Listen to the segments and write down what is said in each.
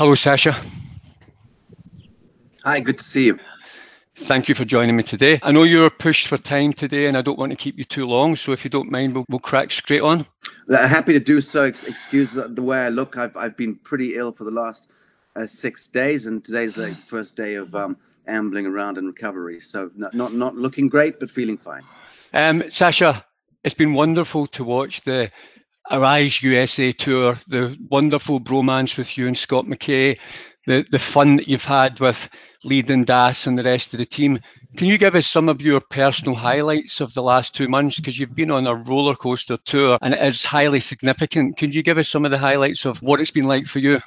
Hello, Sacha. Hi, good to see you. Thank you for joining me today. I know you're pushed for time today, and I don't want to keep you too long. So, if you don't mind, we'll, we'll crack straight on. Happy to do so. Excuse the way I look. I've, I've been pretty ill for the last uh, six days, and today's the first day of um, ambling around and recovery. So, not, not, not looking great, but feeling fine. Um, Sacha, it's been wonderful to watch the Arise USA tour, the wonderful bromance with you and Scott McKay, the, the fun that you've had with Lee Dundas and the rest of the team. Can you give us some of your personal highlights of the last two months? Because you've been on a roller coaster tour and it is highly significant. Can you give us some of the highlights of what it's been like for you?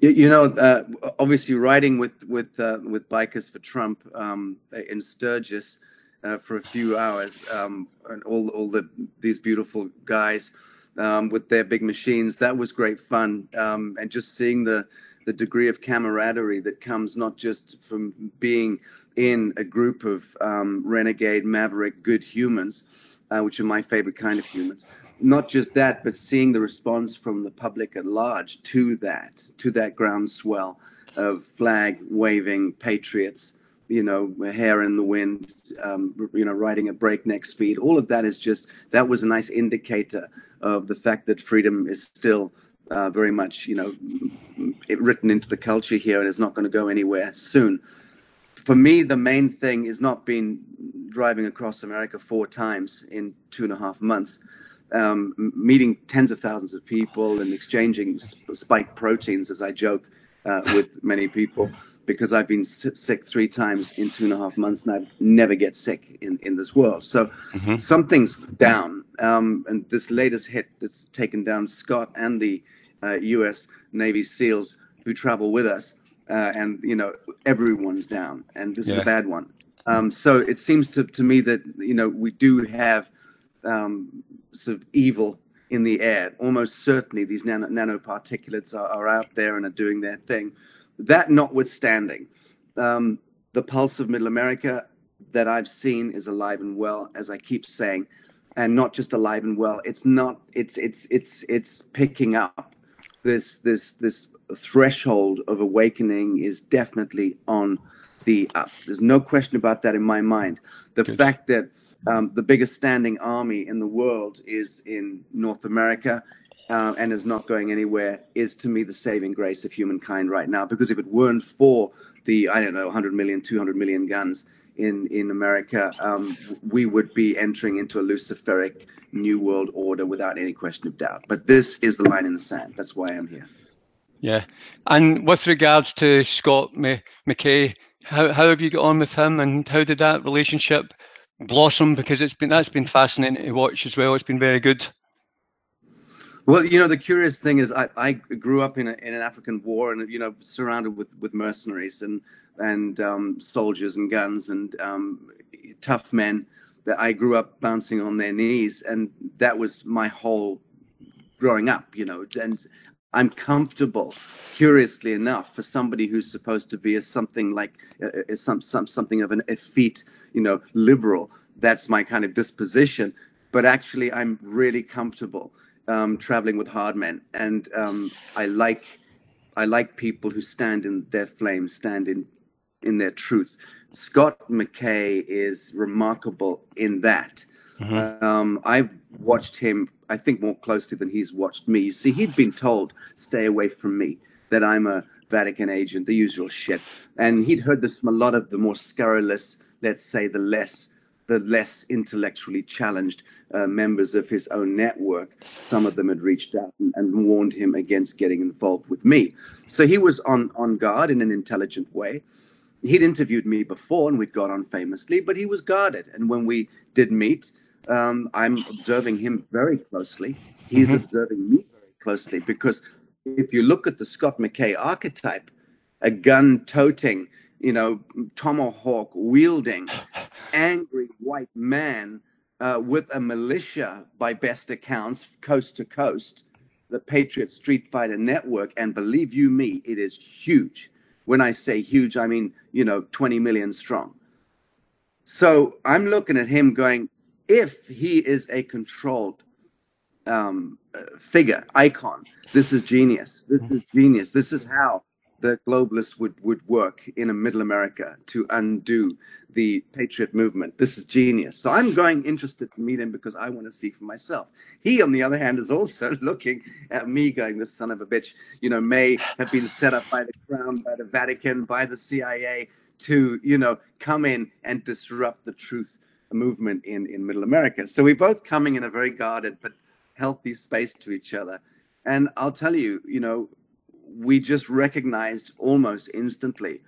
You know, uh, obviously riding with with uh, with bikers for Trump um, in Sturgis uh, for a few hours, um, and all all the these beautiful guys um, with their big machines. That was great fun, um, and just seeing the the degree of camaraderie that comes not just from being in a group of um, renegade, maverick, good humans, uh, which are my favorite kind of humans. Not just that, but seeing the response from the public at large to that, to that groundswell of flag waving patriots you know, hair in the wind, um, you know, riding at breakneck speed. All of that is just that was a nice indicator of the fact that freedom is still uh, very much, you know, written into the culture here and is not going to go anywhere soon. For me, the main thing is not being driving across America four times in two and a half months. Um, meeting tens of thousands of people and exchanging spike proteins, as I joke uh, with many people because I've been sick three times in two and a half months, and I never get sick in, in this world. So mm-hmm. something's down. Um, and this latest hit that's taken down Scott and the uh, U.S. Navy SEALs who travel with us, uh, and you know everyone's down, and this yeah. is a bad one. Um, so it seems to, to me that you know we do have um, sort of evil in the air. Almost certainly, these nano, nanoparticulates are, are out there and are doing their thing. That notwithstanding, um, the pulse of Middle America that I've seen is alive and well, as I keep saying, and not just alive and well. It's not. It's it's it's it's picking up. This this this threshold of awakening is definitely on the up. There's no question about that in my mind. The Good. fact that um, the biggest standing army in the world is in North America uh, and is not going anywhere is to me the saving grace of humankind right now. Because if it weren't for the, I don't know, 100 million, 200 million guns in, in America, um, we would be entering into a Luciferic new world order without any question of doubt. But this is the line in the sand. That's why I'm here. Yeah. And with regards to Scott McKay, how, how have you got on with him and how did that relationship blossom? Because it's been that's been fascinating to watch as well. It's been very good. Well, you know, the curious thing is, I, I grew up in, a, in an African war, and you know, surrounded with, with mercenaries and and um, soldiers and guns and um, tough men. That I grew up bouncing on their knees, and that was my whole growing up. You know, and I'm comfortable, curiously enough, for somebody who's supposed to be a something like a, a, some, some something of an effete, you know, liberal. That's my kind of disposition. But actually, I'm really comfortable um, traveling with hard men, and um, I like I like people who stand in their flame, stand in in their truth. Scott McKay is remarkable in that. Mm-hmm. Um, I've watched him, I think, more closely than he's watched me. You see, he'd been told, "Stay away from me," that I'm a Vatican agent, the usual shit, and he'd heard this from a lot of the more scurrilous, let's say, the less the less intellectually challenged uh, members of his own network. Some of them had reached out and, and, warned him against getting involved with me. So he was on, on guard in an intelligent way. He'd interviewed me before and we'd got on famously, but he was guarded. And when we did meet, um, I'm observing him very closely. He's mm-hmm. observing me very closely because if you look at the Scott McKay archetype, a gun toting, you know, tomahawk wielding, angry white man uh, with a militia, by best accounts, coast to coast, the Patriot Street Fighter Network. And believe you me, it is huge. When I say huge, I mean, you know, 20 million strong. So I'm looking at him going, if he is a controlled um, figure, icon. This is genius. This is genius. This is how the globalists would would work in a middle America to undo the patriot movement. This is genius. So I'm going interested to meet him because I want to see for myself. He, on the other hand, is also looking at me going, this son of a bitch, you know, may have been set up by the crown, by the Vatican, by the CIA to, you know, come in and disrupt the truth movement in, in middle America. So we're both coming in a very guarded but healthy space to each other. And I'll tell you, you know, we just recognized almost instantly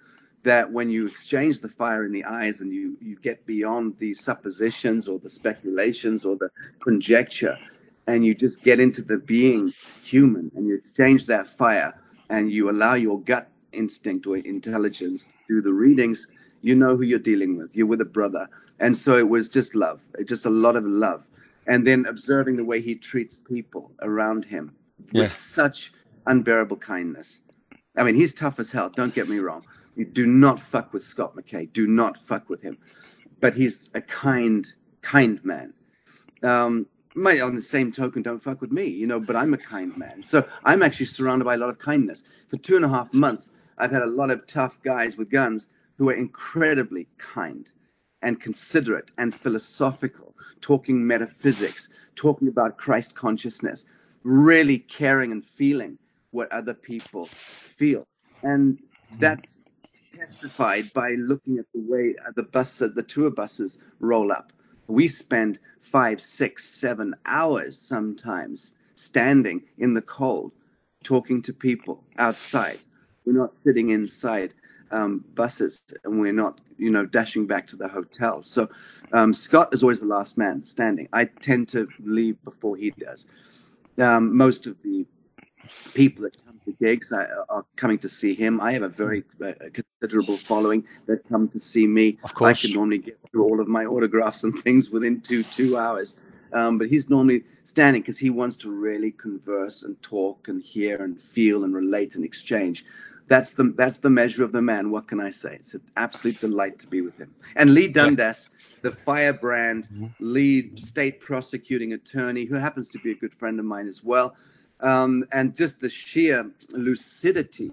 that when you exchange the fire in the eyes and you you get beyond the suppositions or the speculations or the conjecture and you just get into the being human and you exchange that fire and you allow your gut instinct or intelligence to do the readings you know who you're dealing with. You're with a brother. And so it was just love just a lot of love. And then observing the way he treats people around him yeah. with such unbearable kindness i mean he's tough as hell don't get me wrong you do not fuck with Scott McKay. Do not fuck with him. But he's a kind, kind man. Um, my, on the same token, don't fuck with me, you know, but I'm a kind man. So I'm actually surrounded by a lot of kindness. For two and a half months, I've had a lot of tough guys with guns who are incredibly kind and considerate and philosophical, talking metaphysics, talking about Christ consciousness, really caring and feeling what other people feel. And that's testified by looking at the way the bus, the tour buses roll up. We spend five, six, seven hours sometimes standing in the cold, talking to people outside. We're not sitting inside um, buses, and we're not, you know, dashing back to the hotel. So um, Scott is always the last man standing. I tend to leave before he does. Um, most of the people that come to gigs are coming to see him. I have a very uh, considerable following that come to see me. Of course. I can normally get through all of my autographs and things within two two hours. Um, but he's normally standing because he wants to really converse and talk and hear and feel and relate and exchange. That's the that's the measure of the man. What can I say? It's an absolute delight to be with him. And Lee Dundas, the firebrand mm-hmm. lead state prosecuting attorney, who happens to be a good friend of mine as well um, and just the sheer lucidity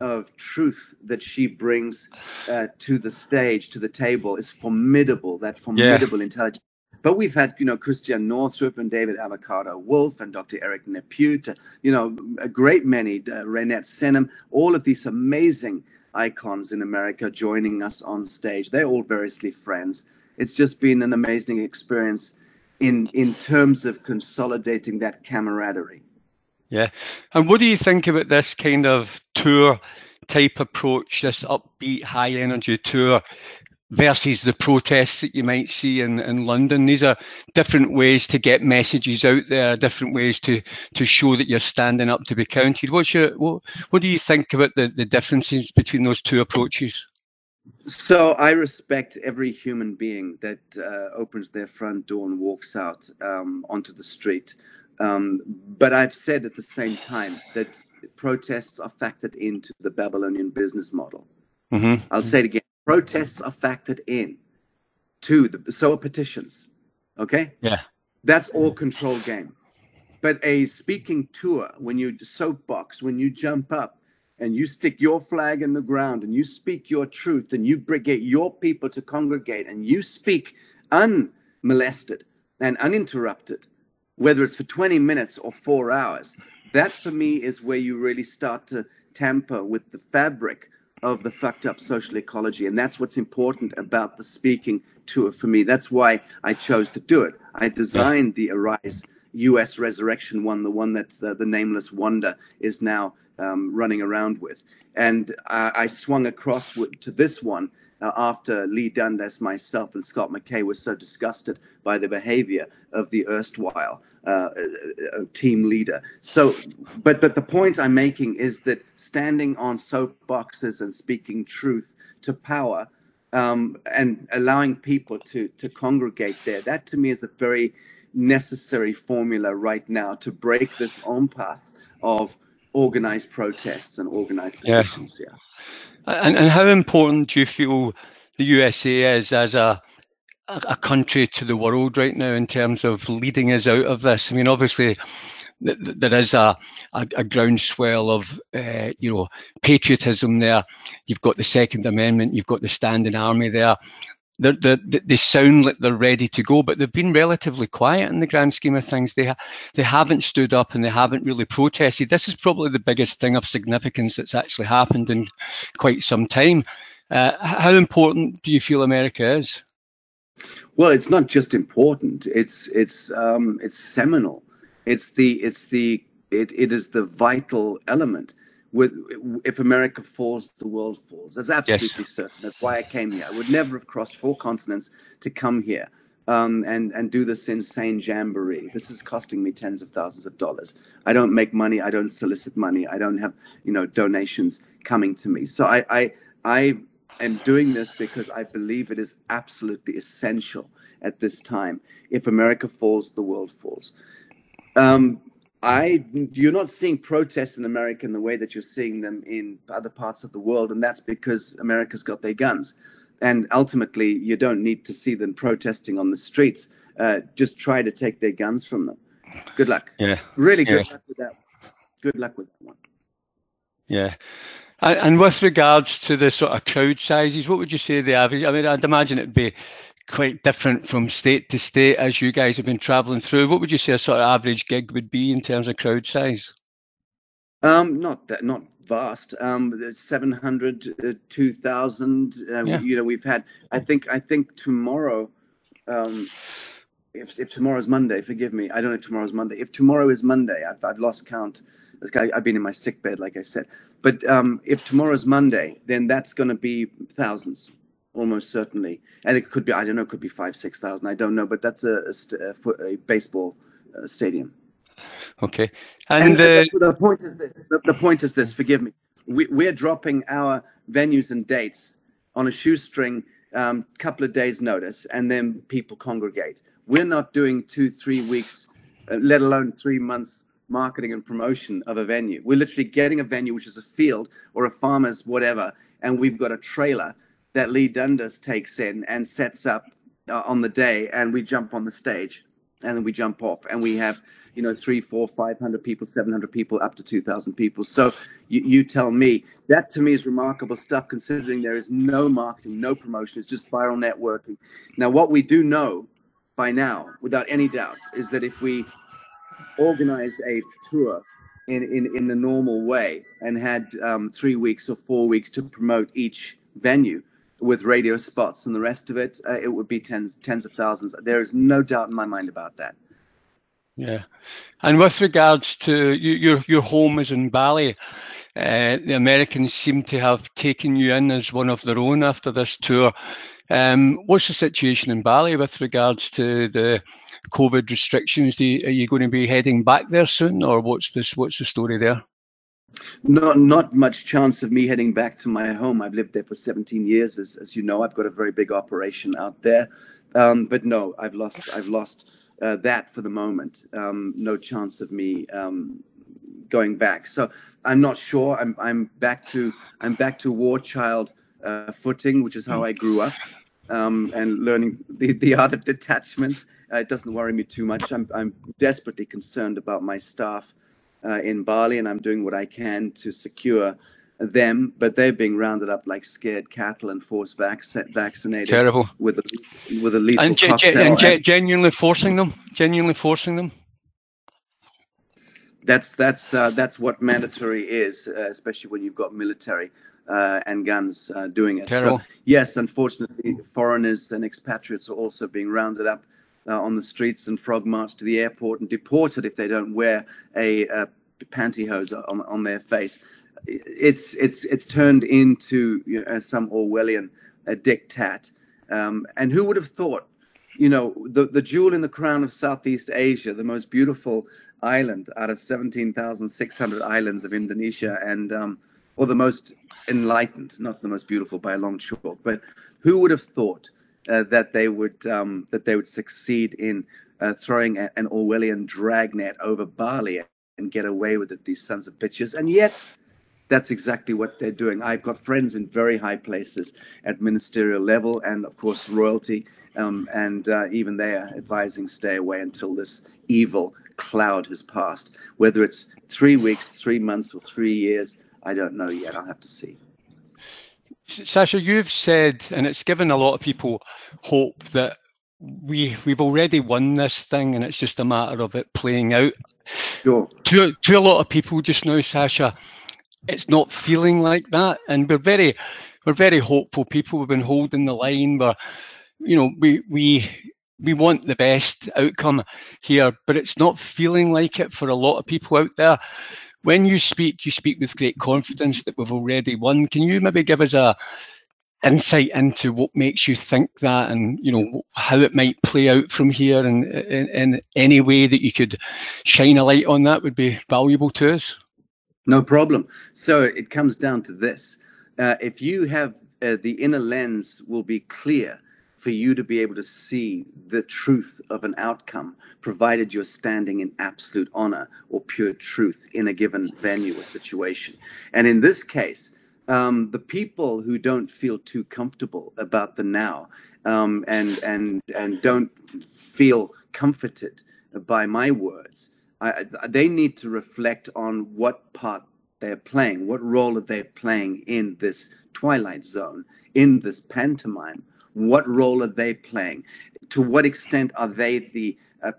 of truth that she brings uh, to the stage, to the table, is formidable. That formidable yeah. intelligence. But we've had, you know, Christiane Northrup and David Avocado Wolf and Dr. Eric Nepute, you know, a great many, uh, Reinette Senum, all of these amazing icons in America joining us on stage. They're all variously friends. It's just been an amazing experience in in terms of consolidating that camaraderie. Yeah. And what do you think about this kind of tour type approach, this upbeat, high energy tour versus the protests that you might see in, in London? These are different ways to get messages out there, different ways to to show that you're standing up to be counted. What's your what, what do you think about the, the differences between those two approaches? So I respect every human being that uh, opens their front door and walks out um, onto the street. Um, but I've said at the same time that protests are factored into the Babylonian business model. Mm-hmm. I'll say it again: protests are factored in to the so are petitions. Okay. Yeah. That's all control game. But a speaking tour, when you soapbox, when you jump up and you stick your flag in the ground and you speak your truth and you get your people to congregate and you speak unmolested and uninterrupted whether it's for 20 minutes or four hours. That for me is where you really start to tamper with the fabric of the fucked up social ecology. And that's what's important about the speaking tour for me. That's why I chose to do it. I designed the Arise US Resurrection one, the one that the, the Nameless Wonder is now um, running around with. And I, I swung across to this one uh, after Lee Dundas, myself, and Scott McKay were so disgusted by the behavior of the erstwhile uh, uh, uh, team leader. So, but but the point I'm making is that standing on soapboxes and speaking truth to power um, and allowing people to to congregate there, that to me is a very necessary formula right now to break this impasse of organized protests and organized petitions. Yeah. yeah. And, and how important do you feel the USA is as a a, country to the world right now in terms of leading us out of this. I mean, obviously, there is a, a, a groundswell of uh, you know patriotism there. You've got the Second Amendment. You've got the standing army there. They're, they're, they sound like they're ready to go, but they've been relatively quiet in the grand scheme of things. They ha- they haven't stood up and they haven't really protested. This is probably the biggest thing of significance that's actually happened in quite some time. Uh, how important do you feel America is? Well, it's not just important; it's it's um, it's seminal. It's the it's the it, it is the vital element. With if America falls, the world falls. That's absolutely yes. certain. That's why I came here. I would never have crossed four continents to come here. Um, and and do this insane jamboree. This is costing me tens of thousands of dollars. I don't make money. I don't solicit money. I don't have you know donations coming to me. So I I I am doing this because I believe it is absolutely essential at this time. If America falls, the world falls. Um, I you're not seeing protests in America in the way that you're seeing them in other parts of the world, and that's because America's got their guns. And ultimately, you don't need to see them protesting on the streets. Uh, just try to take their guns from them. Good luck. Yeah. Really good yeah. luck with that. Good luck with that one. Yeah. And with regards to the sort of crowd sizes, what would you say the average? I mean, I'd imagine it'd be quite different from state to state as you guys have been traveling through. What would you say a sort of average gig would be in terms of crowd size? Um, not that, not vast. Um, 700, uh, 2000. Uh, yeah. You know, we've had, I think, I think tomorrow, um, if, if tomorrow's Monday, forgive me, I don't know if tomorrow's Monday. If tomorrow is Monday, I've, I've lost count this guy, I've been in my sick bed, like I said. But um, if tomorrow's Monday, then that's going to be thousands, almost certainly. And it could be, I don't know, it could be five, six thousand. I don't know, but that's a, a, a baseball uh, stadium. Okay. And, and uh, the, point is this. The, the, point is this. Forgive me. We, we're dropping our venues and dates on a shoestring, um, couple of days' notice, and then people congregate. We're not doing two, three weeks, uh, let alone three months marketing and promotion of a venue. We're literally getting a venue, which is a field or a farmer's whatever, and we've got a trailer that Lee Dundas takes in and sets up uh, on the day, and we jump on the stage, and then we jump off, and we have you know three, four, five hundred people, seven hundred people, up to two thousand people. So you, you tell me that to me is remarkable stuff, considering there is no marketing, no promotion. It's just viral networking. Now, what we do know by now, without any doubt, is that if we organized a tour in, in, in the normal way and had um, three weeks or four weeks to promote each venue with radio spots and the rest of it, uh, it would be tens tens of thousands. There is no doubt in my mind about that. Yeah, and with regards to you, your your home is in Bali. Uh, the Americans seem to have taken you in as one of their own after this tour. Um, what's the situation in Bali with regards to the COVID restrictions? You, are you going to be heading back there soon, or what's this? What's the story there? Not not much chance of me heading back to my home. I've lived there for 17 years, as, as you know. I've got a very big operation out there, um, but no, I've lost I've lost uh, that for the moment. Um, no chance of me um, going back. So I'm not sure. I'm I'm back to I'm back to war child uh, footing, which is how I grew up um, and learning the, the art of detachment. Uh, it doesn't worry me too much. I'm, I'm desperately concerned about my staff uh, in Bali, and I'm doing what I can to secure them, but they're being rounded up like scared cattle and forced vac- vaccinated. Terrible. With a, with a lethal and, ge- ge- and ge- genuinely forcing them, genuinely forcing them. That's that's uh, that's what mandatory is, uh, especially when you've got military uh, and guns uh, doing it. Terrible. So yes, unfortunately, foreigners and expatriates are also being rounded up uh, on the streets and frog marched to the airport and deported if they don't wear a, a pantyhose on, on their face. It's it's it's turned into you know, some Orwellian uh, diktat. Um, and who would have thought? You know, the, the jewel in the crown of Southeast Asia, the most beautiful island out of 17,600 islands of Indonesia, and um, or the most enlightened, not the most beautiful by a long chalk. But who would have thought that they would um, that they would succeed in uh, throwing a, an Orwellian dragnet over Bali and get away with it? These sons of bitches, and yet, that's exactly what they're doing. I've got friends in very high places at ministerial level and, of course, royalty. Um, and uh, even they are advising stay away until this evil cloud has passed. Whether it's three weeks, three months, or three years, I don't know yet. I'll have to see. Sacha, you've said, and it's given a lot of people hope that we we've already won this thing, and it's just a matter of it playing out. Sure. To to a lot of people just now, Sacha, it's not feeling like that, and we're very we're very hopeful people. We've been holding the line. We're, you know, we we we want the best outcome here, but it's not feeling like it for a lot of people out there. When you speak, you speak with great confidence that we've already won. Can you maybe give us a insight into what makes you think that and you know how it might play out from here and in, any way that you could shine a light on that would be valuable to us no problem. So it comes down to this. Uh, if you have uh, the inner lens will be clear for you to be able to see the truth of an outcome, provided you're standing in absolute honor or pure truth in a given venue or situation. And in this case, um, the people who don't feel too comfortable about the now um, and and and don't feel comforted by my words I, they need to reflect on what part they're playing, what role are they playing in this twilight zone, in this pantomime. What role are they playing? To what extent are they the uh,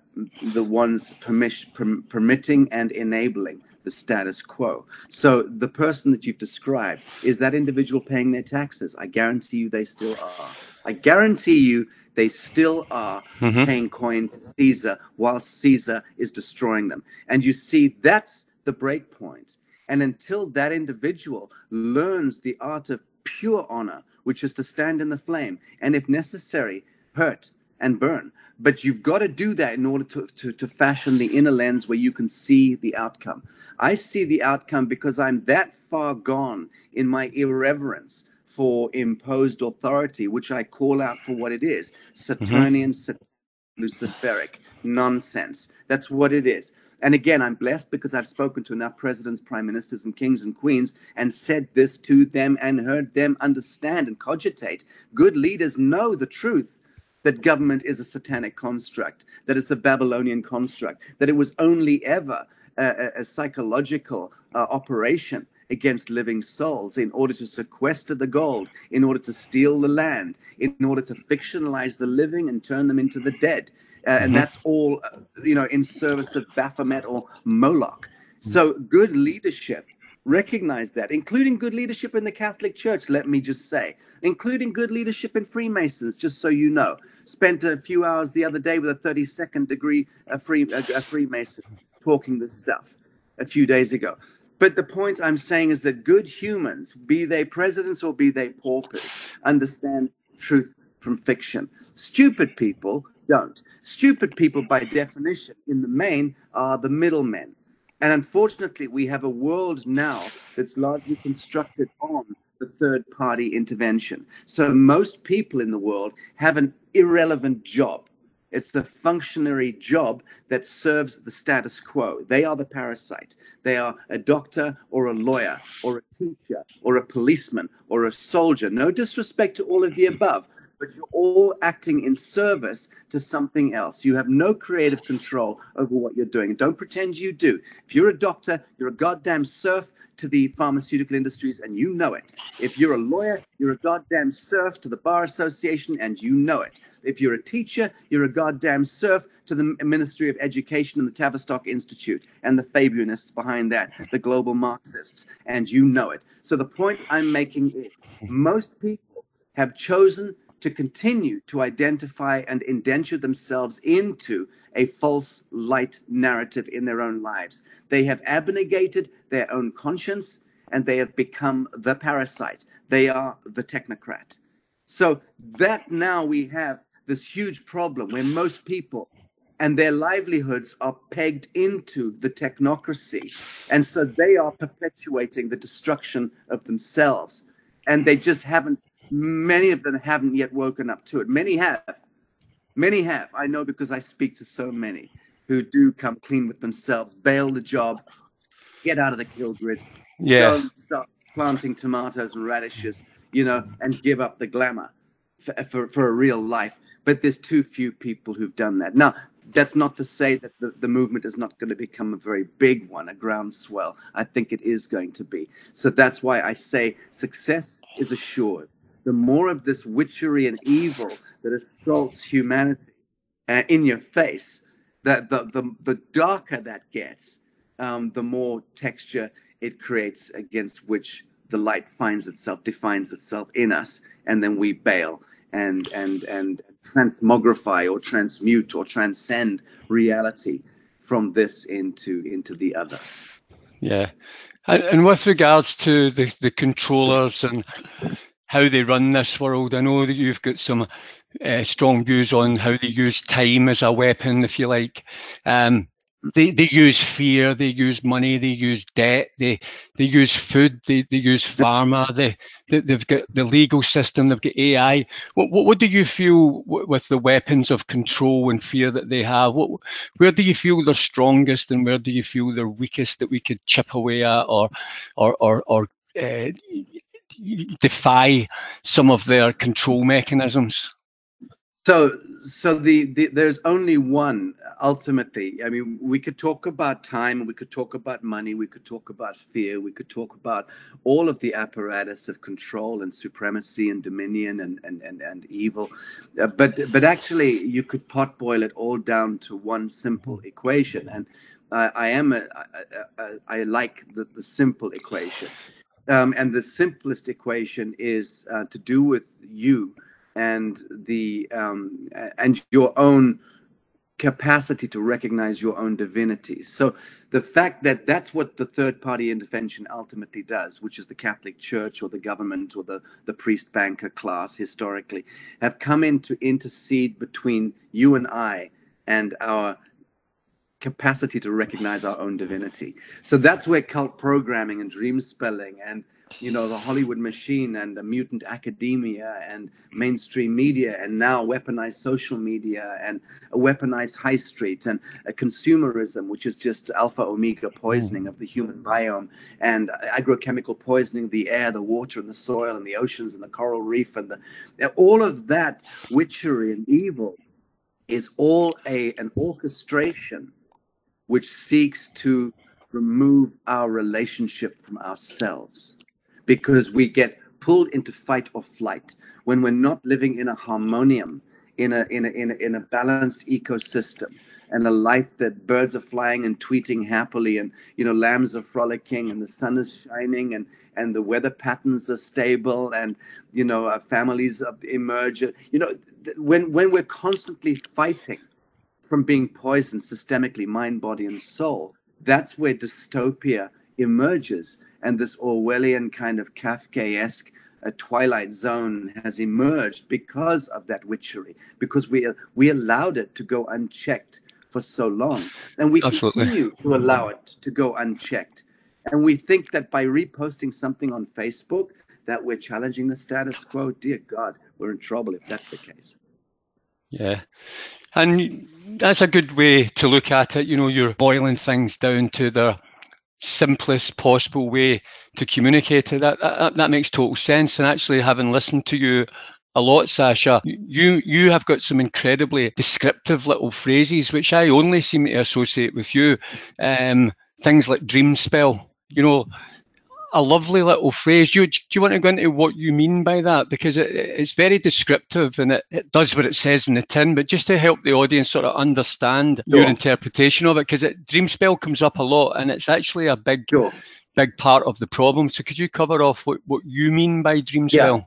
the ones permis- per- permitting and enabling the status quo? So the person that you've described is that individual paying their taxes. I guarantee you, they still are. I guarantee you they still are mm-hmm. paying coin to Caesar while Caesar is destroying them. And you see, that's the break point. And until that individual learns the art of pure honor, which is to stand in the flame, and if necessary, hurt and burn. But you've got to do that in order to, to, to fashion the inner lens where you can see the outcome. I see the outcome because I'm that far gone in my irreverence for imposed authority, which I call out for what it is Saturnian, mm-hmm. Luciferic nonsense. That's what it is. And again, I'm blessed because I've spoken to enough presidents, prime ministers, and kings and queens and said this to them and heard them understand and cogitate. Good leaders know the truth that government is a satanic construct, that it's a Babylonian construct, that it was only ever a, a psychological uh, operation against living souls in order to sequester the gold, in order to steal the land, in order to fictionalize the living and turn them into the dead. Uh, and mm-hmm. that's all, uh, you know, in service of Baphomet or Moloch. So good leadership recognize that, including good leadership in the Catholic Church, let me just say, including good leadership in Freemasons, just so you know. Spent a few hours the other day with a 32nd degree a free, a, a Freemason talking this stuff a few days ago. But the point I'm saying is that good humans, be they presidents or be they paupers, understand truth from fiction. Stupid people don't. Stupid people, by definition, in the main, are the middlemen. And unfortunately, we have a world now that's largely constructed on the third party intervention. So most people in the world have an irrelevant job. It's the functionary job that serves the status quo. They are the parasite. They are a doctor or a lawyer or a teacher or a policeman or a soldier. No disrespect to all of the above, but you're all acting in service to something else. You have no creative control over what you're doing. Don't pretend you do. If you're a doctor, you're a goddamn serf to the pharmaceutical industries, and you know it. If you're a lawyer, you're a goddamn serf to the Bar Association, and you know it. If you're a teacher, you're a goddamn serf to the Ministry of Education and the Tavistock Institute and the Fabianists behind that, the global Marxists, and you know it. So the point I'm making is most people have chosen to continue to identify and indenture themselves into a false light narrative in their own lives. They have abnegated their own conscience and they have become the parasite. They are the technocrat. So that now we have this huge problem where most people and their livelihoods are pegged into the technocracy. And so they are perpetuating the destruction of themselves. And they just haven't Many of them haven't yet woken up to it. Many have. Many have. I know because I speak to so many who do come clean with themselves, bail the job, get out of the kill grid, Yeah. start planting tomatoes and radishes, you know, and give up the glamour for, for, for a real life. But there's too few people who've done that. Now, that's not to say that the, the movement is not going to become a very big one, a groundswell. I think it is going to be. So that's why I say success is assured. The more of this witchery and evil that assaults humanity uh, in your face, that the, the, the darker that gets, um, the more texture it creates against which the light finds itself, defines itself in us, and then we bail and and and transmogrify or transmute or transcend reality from this into into the other. Yeah, and, and with regards to the the controllers and how they run this world, I know that you've got some uh, strong views on how they use time as a weapon, if you like. Um, they, they use fear, they use money, they use debt, they they use food, they, they use pharma, they, they they've got the legal system, they've got AI. What what, what do you feel with the weapons of control and fear that they have? What where do you feel they're strongest, and where do you feel they're weakest that we could chip away at, or or or, or uh, defy some of their control mechanisms? So, so the, the there's only one ultimately. I mean, we could talk about time, we could talk about money, we could talk about fear, we could talk about all of the apparatus of control and supremacy and dominion and and and, and evil. Uh, but but actually, you could pot boil it all down to one simple equation, and uh, I am a, I, I, I like the, the simple equation, um, and the simplest equation is uh, to do with you and the um, and your own capacity to recognize your own divinity. So the fact that that's what the third party intervention ultimately does, which is the Catholic Church or the government or the, the priest banker class historically, have come in to intercede between you and I and our capacity to recognize our own divinity. So that's where cult programming and dream spelling and you know the Hollywood machine and the mutant academia and mainstream media and now weaponized social media and a weaponized high street and a consumerism which is just alpha omega poisoning of the human biome and agrochemical poisoning the air the water and the soil and the oceans and the coral reef and the all of that witchery and evil is all a an orchestration which seeks to remove our relationship from ourselves. Because we get pulled into fight or flight when we're not living in a harmonium, in a in a in a, in a balanced ecosystem and a life that birds are flying and tweeting happily and you know lambs are frolicking and the sun is shining and and the weather patterns are stable and you know our families emerge you know when when we're constantly fighting from being poisoned systemically mind body and soul that's where dystopia emerges and this Orwellian kind of Kafkaesque uh, twilight zone has emerged because of that witchery, because we we allowed it to go unchecked for so long, and we Absolutely. continue to allow it to go unchecked. And we think that by reposting something on Facebook, that we're challenging the status quo. Dear God, we're in trouble if that's the case. Yeah. And that's a good way to look at it. You know, you're boiling things down to the simplest possible way to communicate it. That, that, that makes total sense. And actually, having listened to you a lot, Sacha, you you have got some incredibly descriptive little phrases which I only seem to associate with you. Um, things like dream spell. You know, a lovely little phrase. Do you, do you want to go into what you mean by that? Because it, it's very descriptive and it, it does what it says in the tin, but just to help the audience sort of understand sure. your interpretation of it, because dream spell comes up a lot and it's actually a big, sure. big part of the problem. So could you cover off what, what you mean by dream spell? Yeah.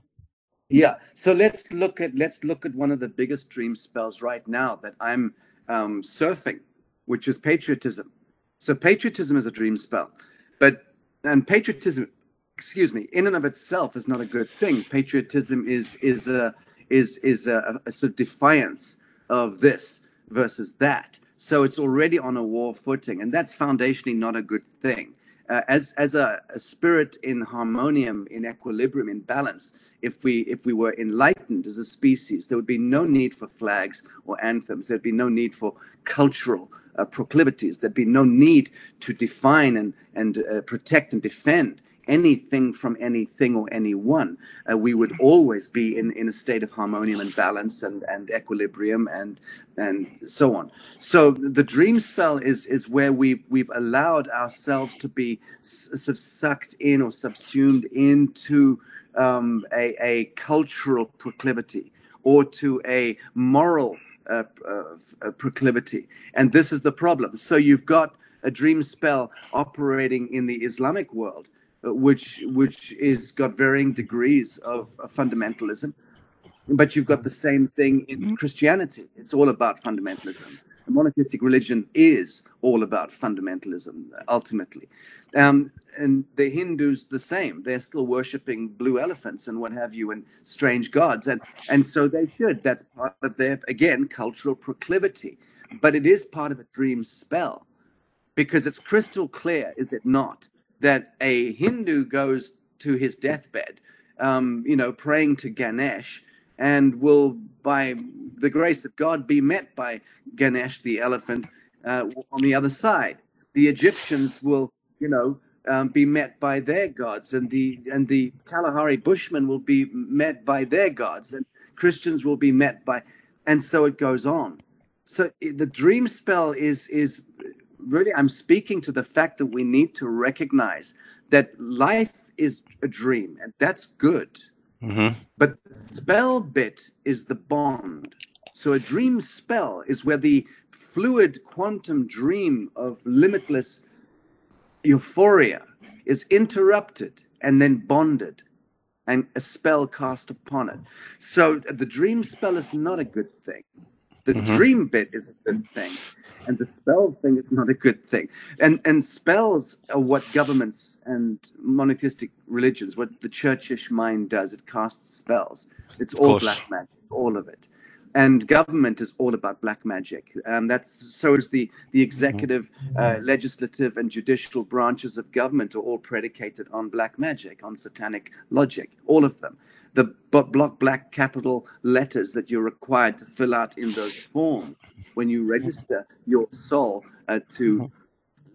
Yeah. So let's look at let's look at one of the biggest dream spells right now that I'm um, surfing, which is patriotism. So patriotism is a dream spell, but and patriotism excuse me in and of itself is not a good thing patriotism is is a is is a, a sort of defiance of this versus that so it's already on a war footing and that's foundationally not a good thing uh, as as a, a, spirit in harmonium, in equilibrium, in balance. If we if we were enlightened as a species, there would be no need for flags or anthems. There'd be no need for cultural uh, proclivities. There'd be no need to define and and uh, protect and defend anything from anything or anyone. Uh, we would always be in, in a state of harmonium and balance and, and equilibrium and and so on. So the dream spell is is where we we've allowed ourselves to be sort of sucked in or subsumed into um, a, a cultural proclivity or to a moral uh, uh, proclivity. And this is the problem. So you've got a dream spell operating in the Islamic world which which is got varying degrees of, of fundamentalism. But you've got the same thing in mm-hmm. Christianity. It's all about fundamentalism. The monotheistic religion is all about fundamentalism ultimately. Um, and the Hindus the same. They're still worshiping blue elephants and what have you, and strange gods, and and so they should. That's part of their again cultural proclivity, but it is part of a dream spell, because it's crystal clear, is it not, that a Hindu goes to his deathbed, um, you know, praying to Ganesh, and will, by the grace of God, be met by Ganesh, the elephant, uh, on the other side. The Egyptians will, you know, um, be met by their gods, and the and the Kalahari Bushmen will be met by their gods, and Christians will be met by, and so it goes on. So the dream spell is is really i'm speaking to the fact that we need to recognize that life is a dream and that's good mm-hmm. but spell bit is the bond so a dream spell is where the fluid quantum dream of limitless euphoria is interrupted and then bonded and a spell cast upon it so the dream spell is not a good thing the mm-hmm. dream bit is a good thing and the spell thing is not a good thing. And and spells are what governments and monotheistic religions, what the churchish mind does. It casts spells. It's all black magic, all of it. And government is all about black magic. Um, that's so is the the executive, uh, legislative, and judicial branches of government are all predicated on black magic, on satanic logic, all of them the block black capital letters that you're required to fill out in those forms when you register your soul uh, to mm-hmm.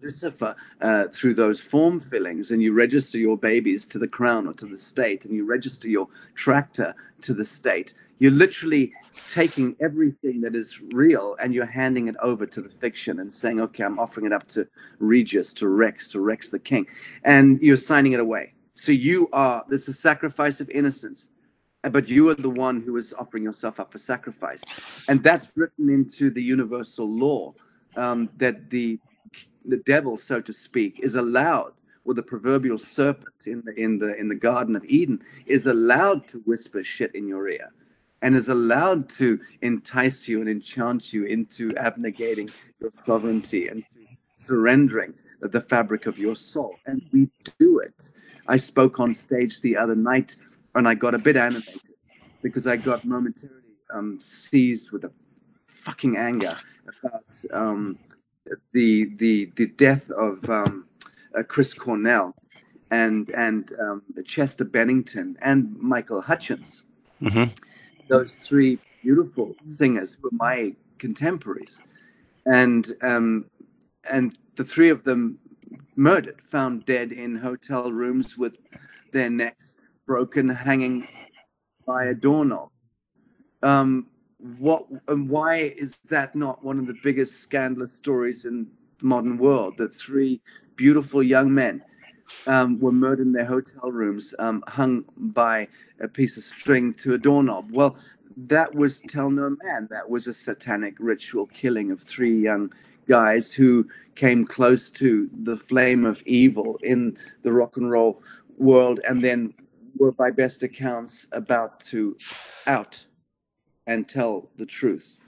Lucifer uh, through those form fillings, and you register your babies to the crown or to the state, and you register your tractor to the state. You're literally taking everything that is real and you're handing it over to the fiction and saying, okay, I'm offering it up to Regis, to Rex, to Rex the King, and you're signing it away. So you are, this is sacrifice of innocence, but you are the one who is offering yourself up for sacrifice. And that's written into the universal law um, that the, the devil, so to speak, is allowed, or the proverbial serpent in the, in, the, in the Garden of Eden is allowed to whisper shit in your ear and is allowed to entice you and enchant you into abnegating your sovereignty and surrendering the fabric of your soul. And we do it. I spoke on stage the other night and I got a bit animated because I got momentarily um, seized with a fucking anger about um, the the the death of um, uh, Chris Cornell and and um, Chester Bennington and Michael Hutchence. Mm-hmm. Those three beautiful singers who are my contemporaries, and um, and the three of them murdered, found dead in hotel rooms with their necks broken, hanging by a doorknob. Um, what and why is that not one of the biggest scandalous stories in the modern world? That three beautiful young men um, were murdered in their hotel rooms, um, hung by a piece of string to a doorknob. Well, that was tell no man. That was a satanic ritual killing of three young guys who came close to the flame of evil in the rock and roll world and then were by best accounts about to out and tell the truth.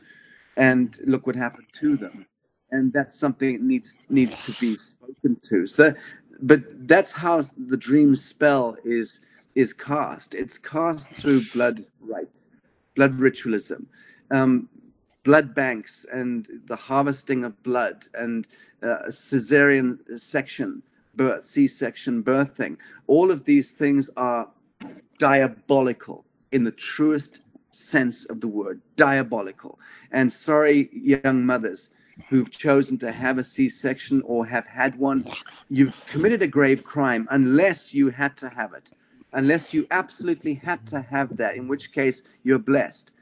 And look what happened to them. And that's something that needs needs to be spoken to. So that, but that's how the dream spell is is cast. It's cast through blood rite blood ritualism um, blood banks and the harvesting of blood and uh, cesarean section birth, C-section birthing, all of these things are diabolical in the truest sense of the word, diabolical. And sorry, young mothers who've chosen to have a C-section or have had one, you've committed a grave crime unless you had to have it, unless you absolutely had to have that, in which case you're blessed,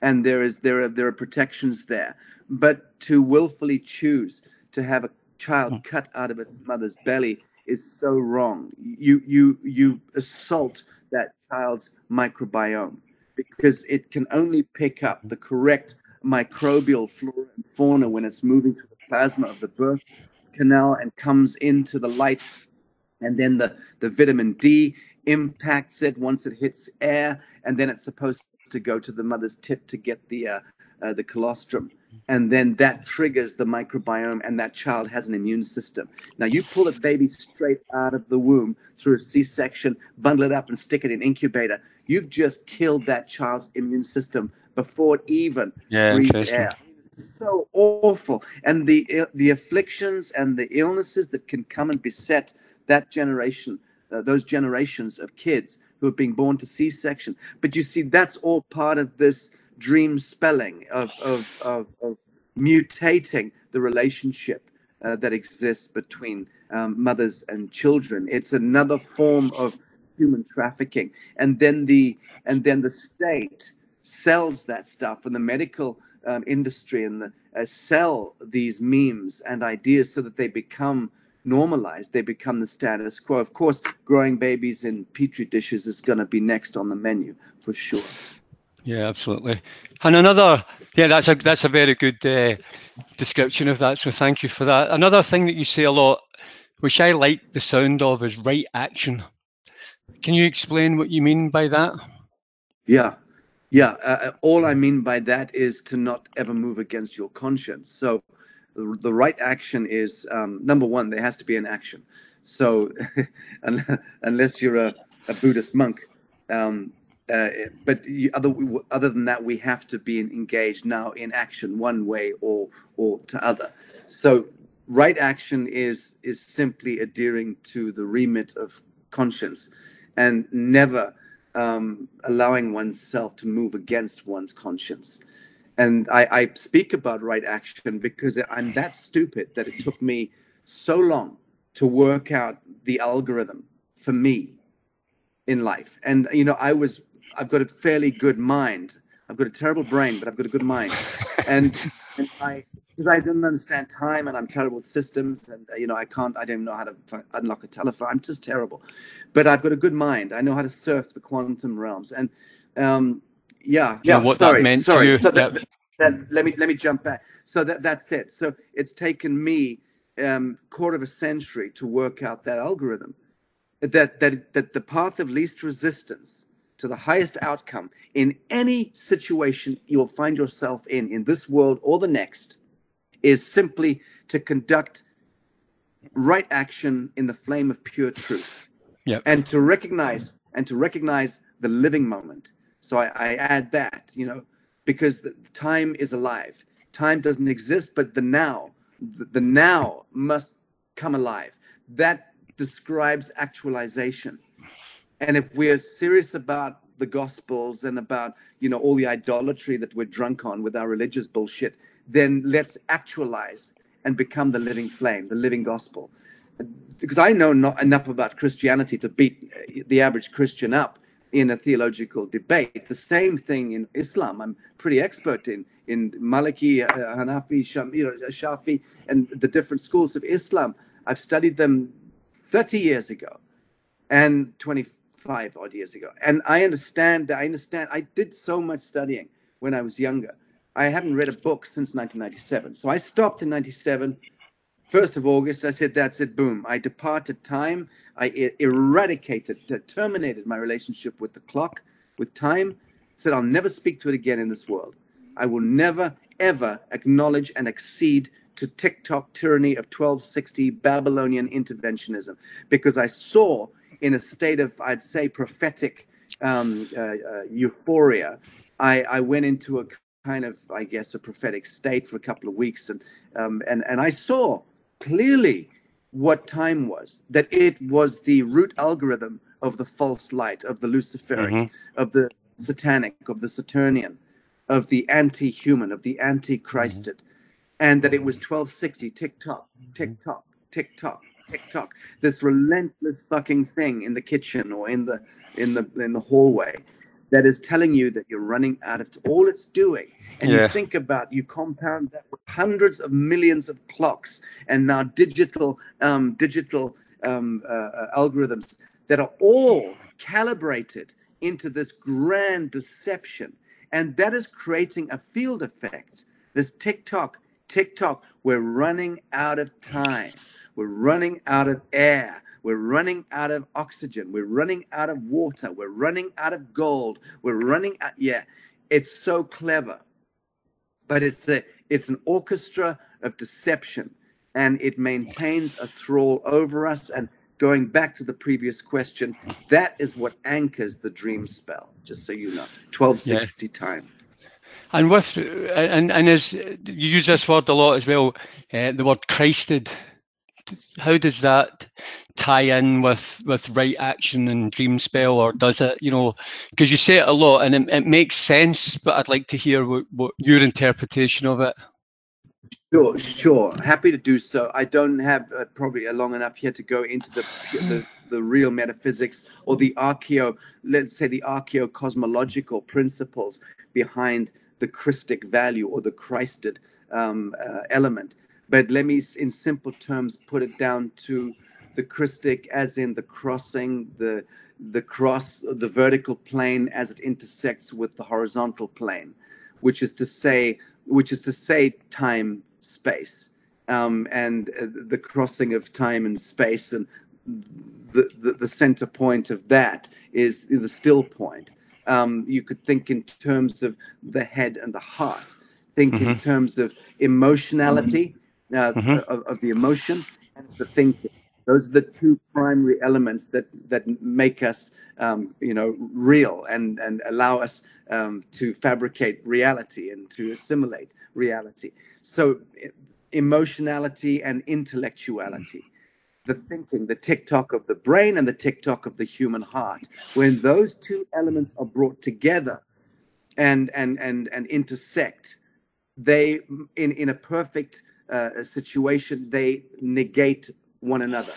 and there is there are there are protections there. But to willfully choose to have a child cut out of its mother's belly is so wrong. You you you assault that child's microbiome because it can only pick up the correct microbial flora and fauna when it's moving through the plasma of the birth canal and comes into the light. And then the, the vitamin d impacts it once it hits air and then it's supposed to go to the mother's tip to get the uh, uh, the colostrum and then that triggers the microbiome and that child has an immune system. Now you pull a baby straight out of the womb through a c-section bundle it up and stick it in incubator. You've just killed that child's immune system before it even yeah, breathed air. so awful. And the the afflictions and the illnesses that can come and beset that generation uh, those generations of kids who are being born to c-section. But you see that's all part of this dream spelling of, of, of, of mutating the relationship uh, that exists between um, mothers and children. It's another form of human trafficking, and then the and then the state sells that stuff, and the medical um, industry and the uh, sell these memes and ideas so that they become normalized. They become the status quo. Of course, growing babies in petri dishes is going to be next on the menu for sure. Yeah, absolutely. And another, yeah, that's a that's a very good uh, description of that. So thank you for that. Another thing that you say a lot, which I like the sound of, is right action. Can you explain what you mean by that? Yeah, yeah. Uh, uh all I mean by that is to not ever move against your conscience. So the, the right action is um, number one. There has to be an action. So unless you're a, a Buddhist monk, um, uh, but other other than that, we have to be engaged now in action, one way or or to other. So, right action is is simply adhering to the remit of conscience, and never um, allowing oneself to move against one's conscience. And I, I speak about right action because I'm that stupid that it took me so long to work out the algorithm for me in life. And you know, I was I've got a fairly good mind. I've got a terrible brain, but I've got a good mind. And, and I, because I don't understand time and I'm terrible with systems and, you know, I can't, I don't know how to unlock a telephone. I'm just terrible. But I've got a good mind. I know how to surf the quantum realms. And, um, yeah, yeah, what sorry, that meant sorry. To you. So that, that, that, let me, let me jump back. So that, that's it. So it's taken me, um, quarter of a century to work out that algorithm that, that, that the path of least resistance to the highest outcome in any situation you'll find yourself in, in this world or the next, is simply to conduct right action in the flame of pure truth. Yep. And to recognize and to recognize the living moment. So I, I add that, you know, because the, time is alive. Time doesn't exist, but the now, the, the now must come alive. That describes actualization and if we're serious about the gospels and about you know all the idolatry that we're drunk on with our religious bullshit then let's actualize and become the living flame the living gospel. Because i know not enough about christianity to beat the average christian up in a theological debate. The same thing in islam. I'm pretty expert in in maliki uh, hanafi Sham, you know shafi and the different schools of islam. I've studied them 30 years ago and 20 five odd years ago. And I understand that I understand I did so much studying when I was younger. I haven't read a book since 1997. So I stopped in 97. 1st of August, I said, that's it, boom. I departed time. I eradicated, terminated my relationship with the clock, with time. Said, I'll never speak to it again in this world. I will never, ever acknowledge and accede to TikTok tyranny of 1260 Babylonian interventionism because I saw in a state of, I'd say, prophetic um, uh, uh, euphoria, I, I went into a kind of, I guess, a prophetic state for a couple of weeks, and um, and and I saw clearly what time was, that it was the root algorithm of the false light, of the Luciferic, mm-hmm. of the satanic, of the Saturnian, of the anti human, of the anti Christed, mm-hmm. and that it was 1260, tick tock, tick tock, tick tock, tick tock, this relentless fucking thing in the kitchen or in the in the in the hallway that is telling you that you're running out of t- all it's doing. And yeah. you think about you compound that with hundreds of millions of clocks and now digital um, digital um, uh, uh algorithms that are all calibrated into this grand deception. And that is creating a field effect. This tick-tock tick-tock we're running out of time we're running out of air we're running out of oxygen. We're running out of water. We're running out of gold. We're running out. Yeah, it's so clever, but it's a it's an orchestra of deception, and it maintains a thrall over us. And going back to the previous question, that is what anchors the dream spell. Just so you know, twelve sixty yeah. time. And with and and as you use this word a lot as well, uh, the word Christed how does that tie in with with right action and dream spell or does it you know because you say it a lot and it, it, makes sense but i'd like to hear what, what your interpretation of it. Sure sure. Happy to do so. I don't have uh, probably a long enough here to go into the the the real metaphysics or the archeo let's say the archeo cosmological principles behind the christic value or the christed um, uh, element but let me, in simple terms, put it down to the Christic, as in the crossing, the the cross, the vertical plane as it intersects with the horizontal plane, which is to say, which is to say, time, space, um, and uh, the crossing of time and space, and the, the, the center point of that is the still point. Um, you could think in terms of the head and the heart. Think mm-hmm. in terms of emotionality. Mm-hmm uh, mm-hmm. of, of, the emotion and the thinking. Those are the two primary elements that that make us, um, you know, real and and allow us um, to fabricate reality and to assimilate reality. So, emotionality and intellectuality. The thinking, the tick-tock of the brain and the tick-tock of the human heart. When those two elements are brought together and and and and intersect, they in in a perfect uh, situation, they negate one another.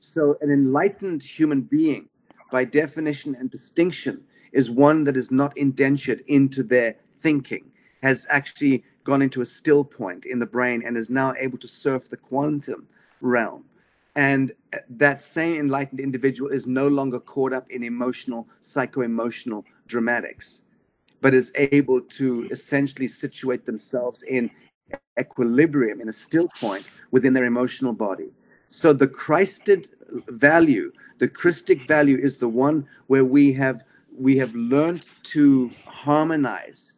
So, an enlightened human being, by definition and distinction, is one that is not indentured into their thinking, has actually gone into a still point in the brain and is now able to surf the quantum realm. And that same enlightened individual is no longer caught up in emotional, psycho emotional dramatics, but is able to essentially situate themselves in equilibrium, in a still point within their emotional body. So the Christed value, the Christic value is the one where we have we have learned to harmonize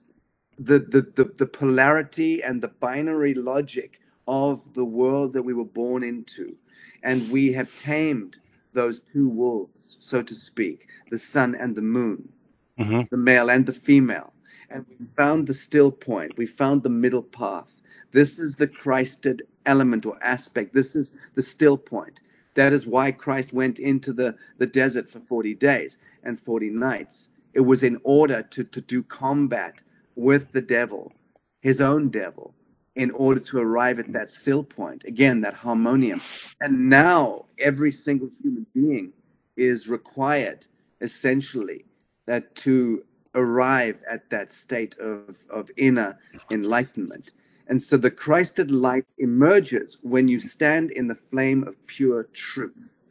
the, the, the, the polarity and the binary logic of the world that we were born into. And we have tamed those two wolves, so to speak, the sun and the moon, mm-hmm. the male and the female and we found the still point. We found the middle path. This is the Christed element or aspect. This is the still point. That is why Christ went into the, the desert for 40 days and 40 nights. It was in order to, to do combat with the devil, his own devil, in order to arrive at that still point. Again, that harmonium. And now every single human being is required essentially that to arrive at that state of, of inner enlightenment. And so the Christed light emerges when you stand in the flame of pure truth.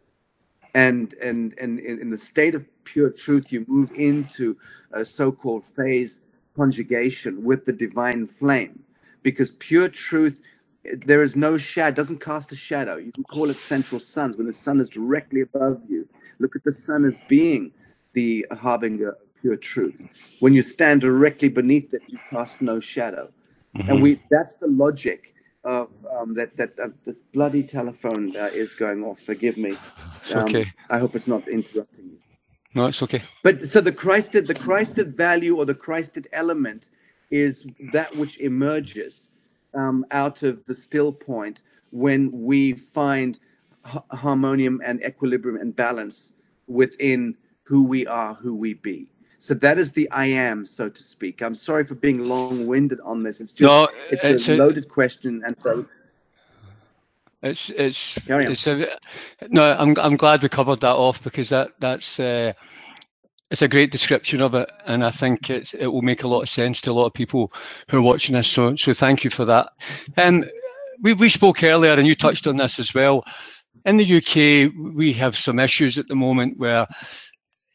And, and, and in the state of pure truth, you move into a so called phase conjugation with the divine flame. Because pure truth, there is no shadow, doesn't cast a shadow. You can call it central suns when the sun is directly above you. Look at the sun as being the harbinger pure truth. When you stand directly beneath it, you cast no shadow. Mm-hmm. And we that's the logic of um, that that uh, this bloody telephone uh, is going off. Forgive me. Um, okay. I hope it's not interrupting you. No, it's okay. But so the Christed the Christed value or the Christed element is that which emerges um, out of the still point when we find harmonium and equilibrium and balance within who we are, who we be. So that is the I am, so to speak. I'm sorry for being long-winded on this. It's just no, it's, it's, a, loaded question, and so it's it's it's a no. I'm I'm glad we covered that off because that that's uh, it's a great description of it, and I think it it will make a lot of sense to a lot of people who are watching this. So so thank you for that. Um, we we spoke earlier, and you touched on this as well. In the UK, we have some issues at the moment where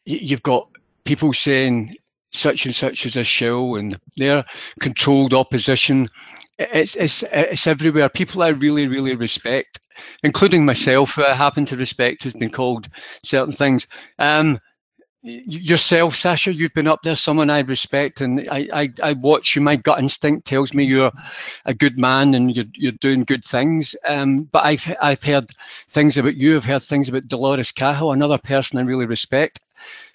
you've got people saying such and such is a shill and they're controlled opposition. It's, it's, it's everywhere. People I really, really respect, including myself, who I happen to respect, who's been called certain things. Um, yourself, Sacha, you've been up there, someone I respect, and I, I, I watch you. My gut instinct tells me you're a good man and you're, you're doing good things. Um, but I've, I've heard things about you. I've heard things about Dolores Cahill, another person I really respect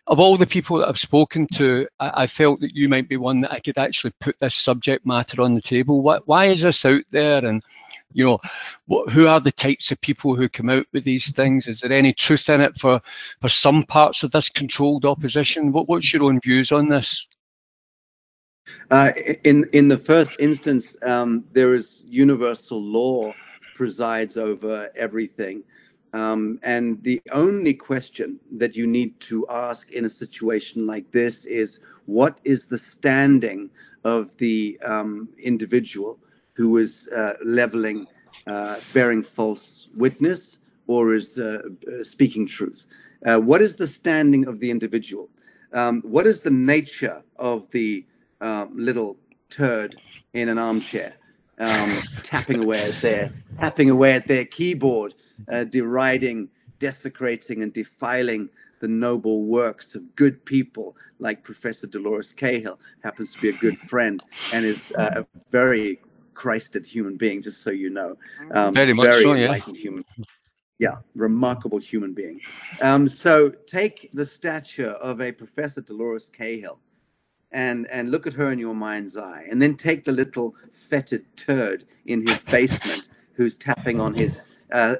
of all the people that I've spoken to, I, I, felt that you might be one that I could actually put this subject matter on the table. Why, why is this out there? And, you know, what, who are the types of people who come out with these things? Is there any truth in it for, for some parts of this controlled opposition? What, what's your own views on this? Uh, in in the first instance, um, there is universal law presides over everything. Um, and the only question that you need to ask in a situation like this is what is the standing of the um, individual who is uh, leveling, uh, bearing false witness, or is uh, speaking truth? What is the standing of the individual? Um, what is the nature of the um, little turd in an armchair? um, tapping away at their tapping away at their keyboard, uh, deriding, desecrating, and defiling the noble works of good people like Professor Dolores Cahill happens to be a good friend and is uh, a very Christed human being. Just so you know, um, very much very so, yeah. enlightened human. Yeah, remarkable human being. Um, so take the stature of a Professor Dolores Cahill and and look at her in your mind's eye and then take the little fetid turd in his basement who's tapping on his uh,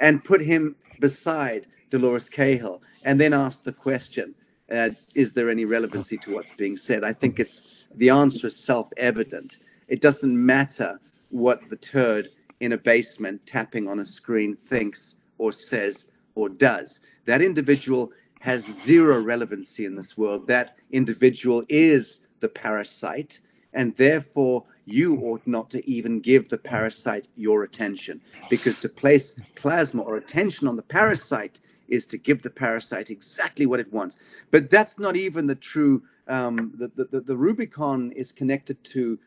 and put him beside Dolores Cahill and then ask the question uh, is there any relevancy to what's being said i think it's the answer is self-evident it doesn't matter what the turd in a basement tapping on a screen thinks or says or does that individual has zero relevancy in this world. That individual is the parasite, and therefore you ought not to even give the parasite your attention. Because to place plasma or attention on the parasite is to give the parasite exactly what it wants. But that's not even the true, um, the, the, the Rubicon is connected to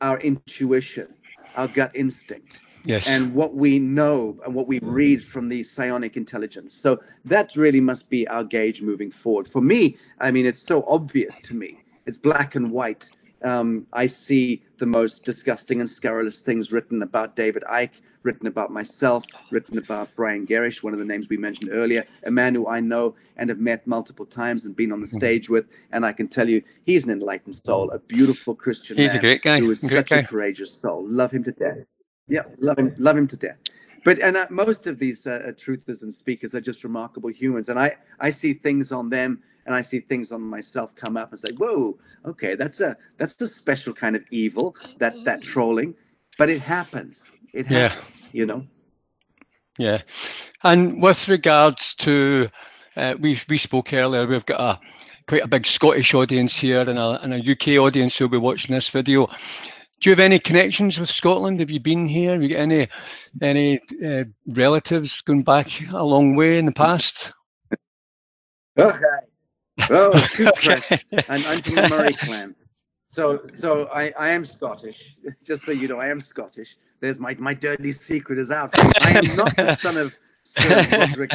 our intuition, our gut instinct yes. and what we know and what we read from the psionic intelligence. So that really must be our gauge moving forward. For me, I mean, it's so obvious to me. It's black and white. Um, I see the most disgusting and scurrilous things written about David Icke, written about myself, written about Brian Gerrish, one of the names we mentioned earlier, a man who I know and have met multiple times and been on the mm-hmm. stage with. And I can tell you, he's an enlightened soul, a beautiful Christian he's man a great guy. who is great such guy. a courageous soul. Love him to death. Yeah, love him, love him to death. But and uh, most of these uh, truthers and speakers are just remarkable humans, and I I see things on them and I see things on myself come up and say, "Whoa, okay, that's a that's a special kind of evil that that trolling," but it happens. It happens, yeah. you know. Yeah, and with regards to, uh, we we spoke earlier. We've got a quite a big Scottish audience here and a, and a UK audience who'll be watching this video. Do you have any connections with Scotland? Have you been here? Have you got any any uh, relatives going back a long way in the past? Okay. Oh, good okay. I'm, I'm from the Murray clan. So, so I, I am Scottish. Just so you know, I am Scottish. There's my my dirty secret is out. I am not the son of Sir Roderick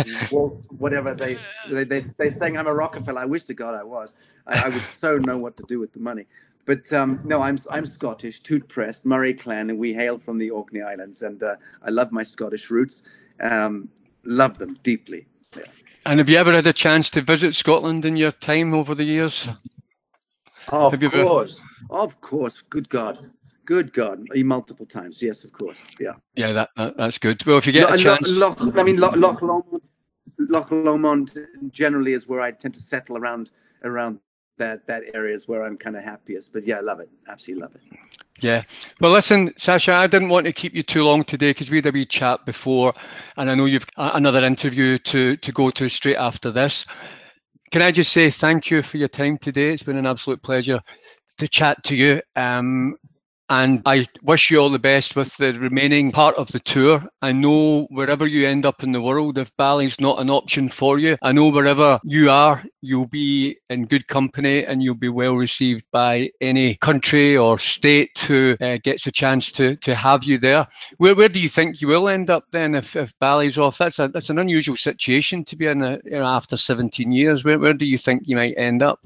whatever they they they they saying I'm a Rockefeller. I wish to God I was. I, I would so know what to do with the money. But um, no, I'm I'm Scottish, Toot Prest, Murray clan, and we hail from the Orkney Islands, and uh, I love my Scottish roots. Um, love them deeply. Yeah. And have you ever had a chance to visit Scotland in your time over the years? Of course, ever... of course. Good God, Good God, multiple times. Yes, of course. Yeah. Yeah, that, that that's good. Well, if you get a chance, Loch, I mean, Loch, Loch Lomond, Loch Lomond generally is where I tend to settle around around that that area is where I'm kind of happiest. But yeah, I love it. Absolutely love it. Yeah. Well, listen, Sacha, I didn't want to keep you too long today because we had a wee chat before, and I know you've another interview to to go to straight after this. Can I just say thank you for your time today? It's been an absolute pleasure to chat to you. Um, and I wish you all the best with the remaining part of the tour. I know wherever you end up in the world, if Bali's not an option for you, I know wherever you are, you'll be in good company and you'll be well received by any country or state who uh, gets a chance to to have you there. Where where do you think you will end up then if, if Bali's off? That's a that's an unusual situation to be in a, you know, after 17 years. Where where do you think you might end up?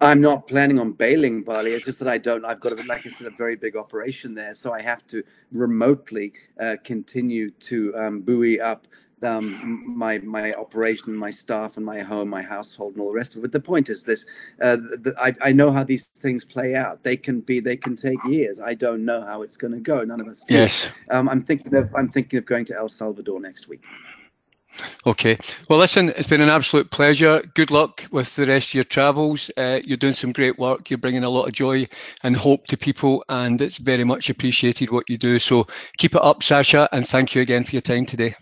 I'm not planning on bailing Bali. It's just that I don't. I've got, a, like I said, a very big operation there, so I have to remotely uh, continue to um, buoy up um, my my operation, my staff, and my home, my household, and all the rest of it. But the point is this: uh, the, I, I know how these things play out. They can be, they can take years. I don't know how it's going to go. None of us do. Yes. Um, I'm thinking of I'm thinking of going to El Salvador next week. Okay. Well, listen, it's been an absolute pleasure. Good luck with the rest of your travels. Uh, you're doing some great work. You're bringing a lot of joy and hope to people, and it's very much appreciated what you do. So keep it up, Sacha, and thank you again for your time today.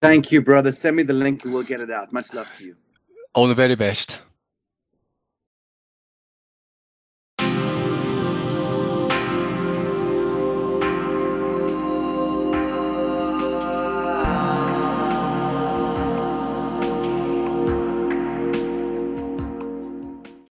Thank you, brother. Send me the link and we'll get it out. Much love to you. All the very best.